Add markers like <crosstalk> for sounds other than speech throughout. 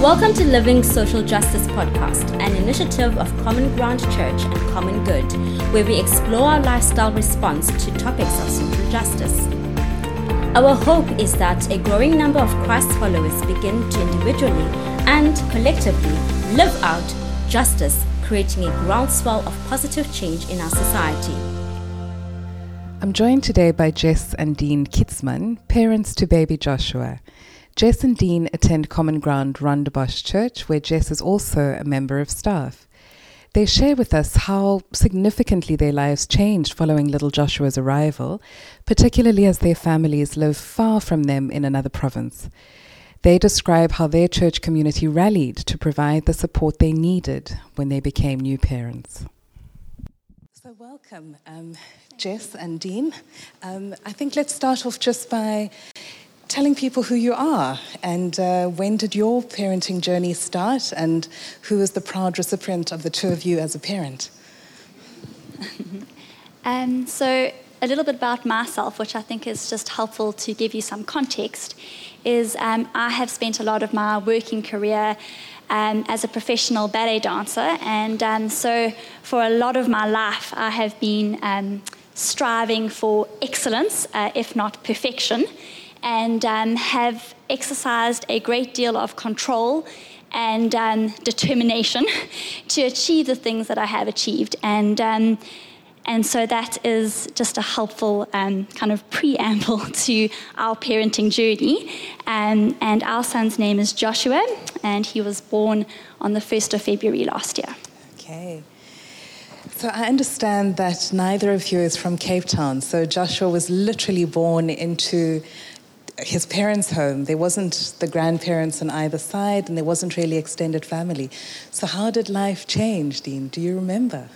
Welcome to Living Social Justice Podcast, an initiative of Common Ground Church and Common Good, where we explore our lifestyle response to topics of social justice. Our hope is that a growing number of Christ followers begin to individually and collectively live out justice, creating a groundswell of positive change in our society. I'm joined today by Jess and Dean Kitzman, parents to baby Joshua. Jess and Dean attend Common Ground Rondebosch Church, where Jess is also a member of staff. They share with us how significantly their lives changed following little Joshua's arrival, particularly as their families live far from them in another province. They describe how their church community rallied to provide the support they needed when they became new parents. So, welcome, um, Jess and Dean. Um, I think let's start off just by telling people who you are and uh, when did your parenting journey start and who is the proud recipient of the two of you as a parent? <laughs> um, so, a little bit about myself, which I think is just helpful to give you some context, is um, I have spent a lot of my working career um, as a professional ballet dancer, and um, so for a lot of my life, I have been um, striving for excellence, uh, if not perfection and um, have exercised a great deal of control and um, determination <laughs> to achieve the things that I have achieved. And, um, and so that is just a helpful um, kind of preamble <laughs> to our parenting journey. Um, and our son's name is Joshua, and he was born on the 1st of February last year. Okay. So I understand that neither of you is from Cape Town. So Joshua was literally born into his parents' home. There wasn't the grandparents on either side, and there wasn't really extended family. So, how did life change, Dean? Do you remember?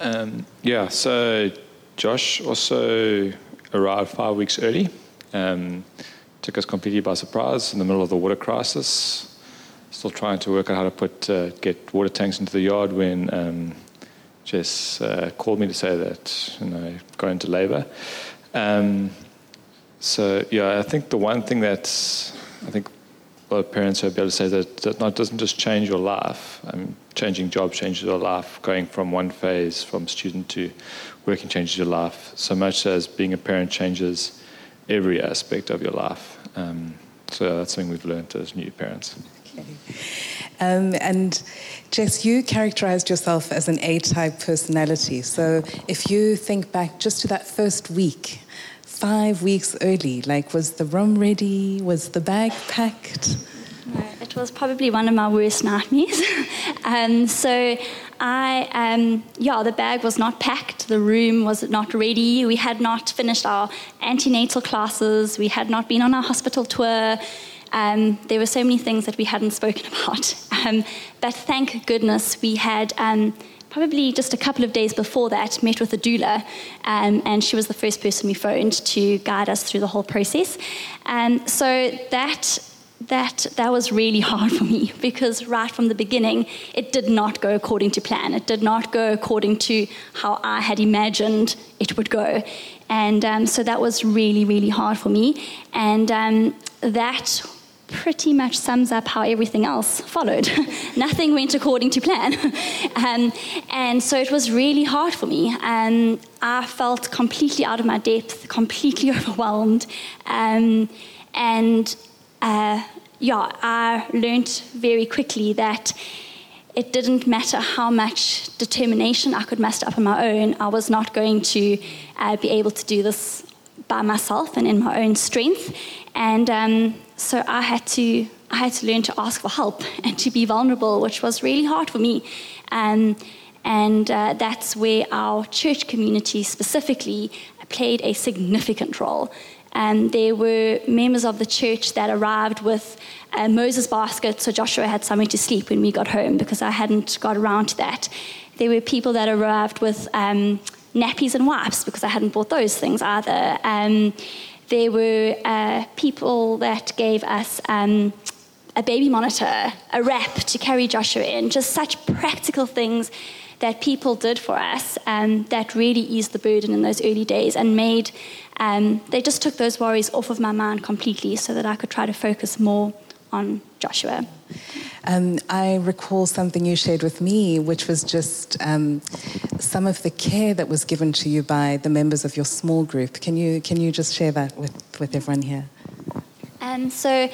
Um, yeah, so Josh also arrived five weeks early. Um, took us completely by surprise in the middle of the water crisis. Still trying to work out how to put uh, get water tanks into the yard when um, Jess uh, called me to say that you know got into labour. Um, so yeah, I think the one thing that I think a lot of parents be able to say that that not doesn't just change your life. Um, changing job changes your life. Going from one phase from student to working changes your life so much as being a parent changes every aspect of your life. Um, so that's something we've learned as new parents. Okay. Um, and Jess, you characterized yourself as an A type personality. So if you think back just to that first week, five weeks early, like was the room ready? Was the bag packed? it was probably one of my worst nightmares. <laughs> um, so I, um, yeah, the bag was not packed, the room was not ready, we had not finished our antenatal classes, we had not been on our hospital tour. Um, there were so many things that we hadn't <laughs> spoken about. Um, but thank goodness we had um, probably just a couple of days before that met with a doula, um, and she was the first person we phoned to guide us through the whole process. Um, so that that that was really <laughs> hard for me because right from the beginning it did not go according to plan it did not go according to how i had imagined it would go and um, so that was really really hard for me and um, that pretty much sums up how everything else followed. <laughs> Nothing went according to plan. <laughs> um, and so it was really hard for me. Um, I felt completely out of my depth, completely <laughs> overwhelmed. Um, and uh, yeah, I learned very quickly that it didn't matter how much determination I could muster up on my own, I was not going to uh, be able to do this by myself and in my own strength. And um, so I had to I had to learn to ask for help and to be vulnerable, which was really hard for me. Um, and uh, that's where our church community specifically played a significant role. And there were members of the church that arrived with a Moses basket, so Joshua had somewhere to sleep when we got home because I hadn't got around to that. There were people that arrived with um, nappies and wipes because I hadn't bought those things either. Um, there were uh, people that gave us um, a baby monitor, a wrap to carry Joshua in, just such practical things that people did for us um, that really eased the burden in those early days and made, um, they just took those worries off of my mind completely so that I could try to focus more on Joshua. Um, I recall something you shared with me, which was just um, some of the care that was given to you by the members of your small group. Can you can you just share that with, with everyone here? Um, so,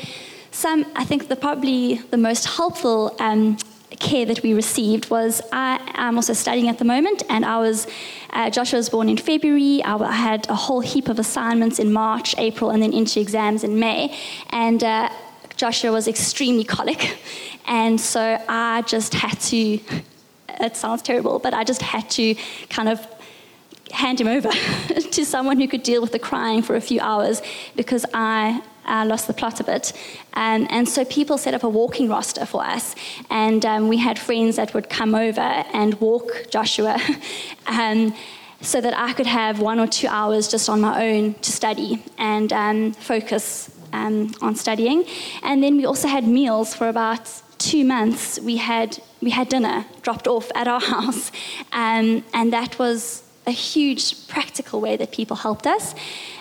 some I think the probably the most helpful um, care that we received was I, am also studying at the moment, and I was uh, Joshua was born in February. I, I, had a whole heap of assignments in March, April, and then into exams in May, and. Uh, Joshua was extremely colic, and so I just had to. <laughs> It sounds terrible, but I just had to kind of hand him over <laughs> to someone who could deal with the crying for a few hours because I uh, lost the plot a bit. Um, and so people set up a walking roster for us. And um, we had friends that would come over and walk Joshua <laughs> um, so that I could have one or two hours just on my own to study and um, focus um, on studying. And then we also had meals for about two months. We had, we had dinner dropped off at our <laughs> house. Um, and that was a huge practical way that people helped us.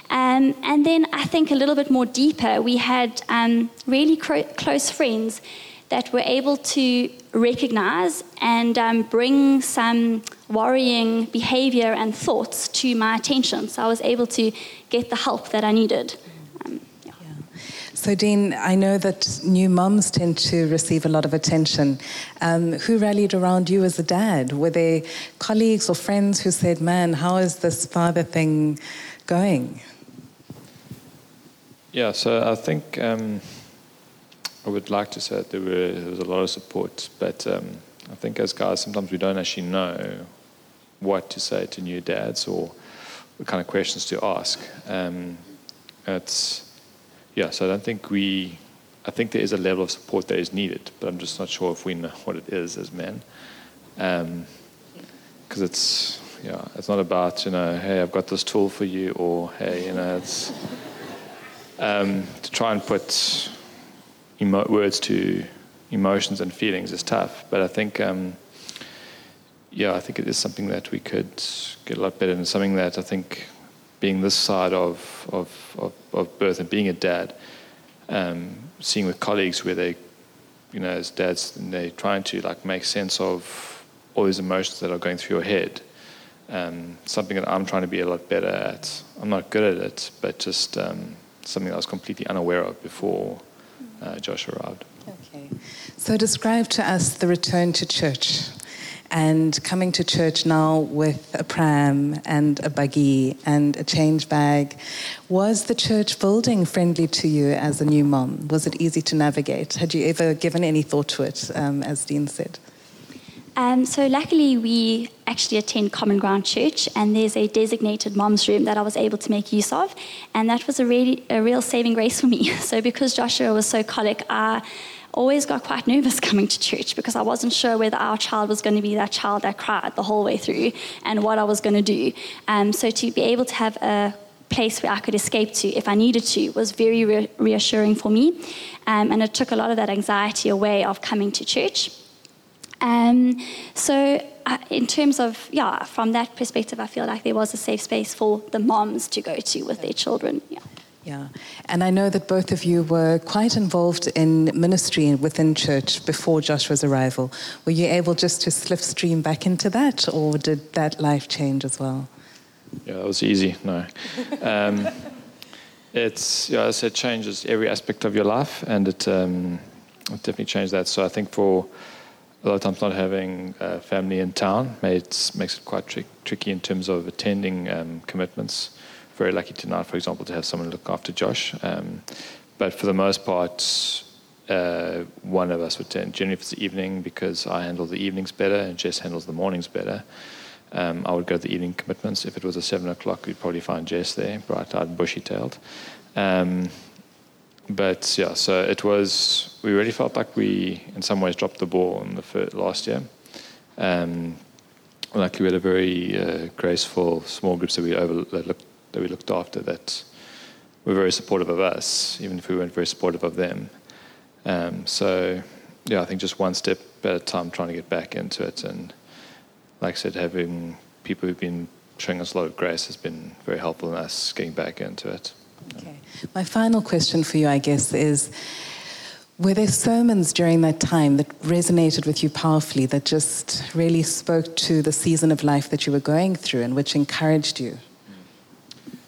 Um, and then I think a little bit more deeper, we had um, really cro- close friends that were able to recognize and um, bring some worrying behavior and thoughts to my attention. So I was able to get the help that I needed. So, Dean, I know that new mums tend to receive a lot of attention. Um, who rallied around you as a dad? Were there colleagues or friends who said, Man, how is this father thing going? Yeah, so I think um, I would like to say that there, were, there was a lot of support, but um, I think as guys, sometimes we don't actually know what to say to new dads or what kind of questions to ask. Um, it's, yeah, so I don't think we, I think there is a level of support that is needed, but I'm just not sure if we know what it is as men. Because um, it's, yeah, it's not about, you know, hey, I've got this tool for you, or hey, you know, it's um, to try and put emo- words to emotions and feelings is tough. But I think, um, yeah, I think it is something that we could get a lot better, and something that I think, being this side of of, of, of birth and being a dad, um, seeing with colleagues where they, you know, as dads, they're trying to like make sense of all these emotions that are going through your head. Um, something that I'm trying to be a lot better at. I'm not good at it, but just um, something I was completely unaware of before uh, Josh arrived. Okay. So describe to us the return to church and coming to church now with a pram and a buggy and a change bag. Was the church building friendly to you as a new mom? Was it easy to navigate? Had you ever given any thought to it, um, as Dean said? Um, so luckily, we actually attend Common Ground Church, and there's a designated mom's room that I was able to make use of, and that was a really a real saving grace for me. <laughs> So because Joshua was so colic, I always got quite <laughs> nervous coming to church because I wasn't sure whether our child was going to be that child that cried the whole way through, and what I was going to do. Um, so to be able to have a place where I could escape to if I needed to was very re- reassuring for me, um, and it took a lot of that anxiety away of coming to church. Um, so, uh, in terms of, yeah, from that perspective, I feel like there was a safe space for the moms to go to with their children. Yeah. Yeah, and I know that both of you were quite involved in ministry within church before Joshua's arrival. Were you able just to slipstream back into that, or did that life change as well? Yeah, it was easy. No, <laughs> um, it's yeah, as I said, changes every aspect of your life, and it, um, it definitely changed that. So I think for a lot of times not having a family in town makes, makes it quite tri- tricky in terms of attending um, commitments. Very lucky tonight, for example, to have someone look after Josh. Um, but for the most part, uh, one of us would attend. Generally, if it's the evening, because I handle the evenings better and Jess handles the mornings better, um, I would go to the evening commitments. If it was a seven o'clock, you'd probably find Jess there, bright-eyed and bushy-tailed. Um, but yeah, so it was. We really felt like we, in some ways, dropped the ball in the first, last year. Um, luckily, we had a very uh, graceful small group, that we over, that, we looked after that were very supportive of us, even if we weren't very supportive of them. Um, so yeah, I think just one step at a time, trying to get back into it. And like I said, having people who've been showing us a lot of grace has been very helpful in us getting back into it. Okay. My final question for you, I guess, is were there sermons during that time that resonated with you powerfully, that just really spoke to the season of life that you were going through and which encouraged you?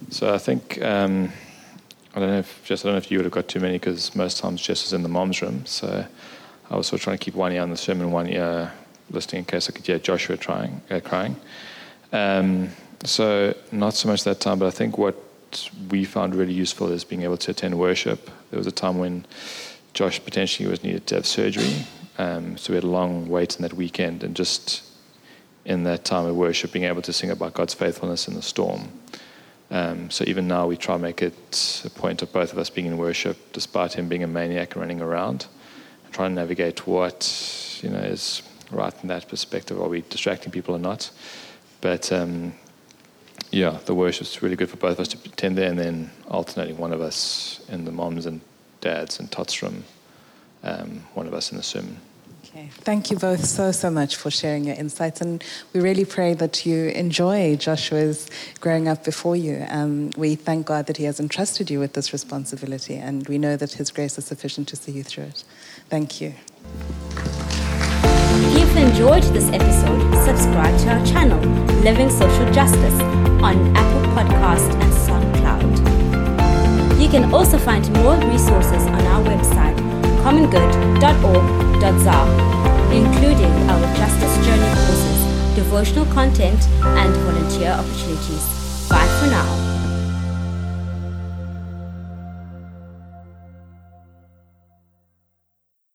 So I think um, I don't know if Jess, I don't know if you would have got too many because most times Jess was in the mom's room. So I was sort of trying to keep one ear on the sermon, one ear listening in case I could hear Joshua trying, uh, crying. Um, so not so much that time, but I think what we found really useful is being able to attend worship. There was a time when Josh potentially was needed to have surgery, um, so we had a long wait in that weekend, and just in that time of worship, being able to sing about God's faithfulness in the storm. Um, so even now, we try to make it a point of both of us being in worship, despite him being a maniac and running around, and trying to navigate what you know is right in that perspective. Are we distracting people or not? But um, yeah, the worship's really good for both of us to attend there, and then alternating one of us in the moms and dads and tots room, um, one of us in the sermon. Thank you both so, so much for sharing your insights. And we really pray that you enjoy Joshua's growing up before you. Um, we thank God that He has entrusted you with this responsibility, and we know that His grace is sufficient to see you through it. Thank you. If you've enjoyed this episode, subscribe to our channel, Living Social Justice, on Apple Podcast and SoundCloud. You can also find more resources on our website, commongood.org.za, including our Justice Journey courses, devotional content, and volunteer opportunities. Bye for now.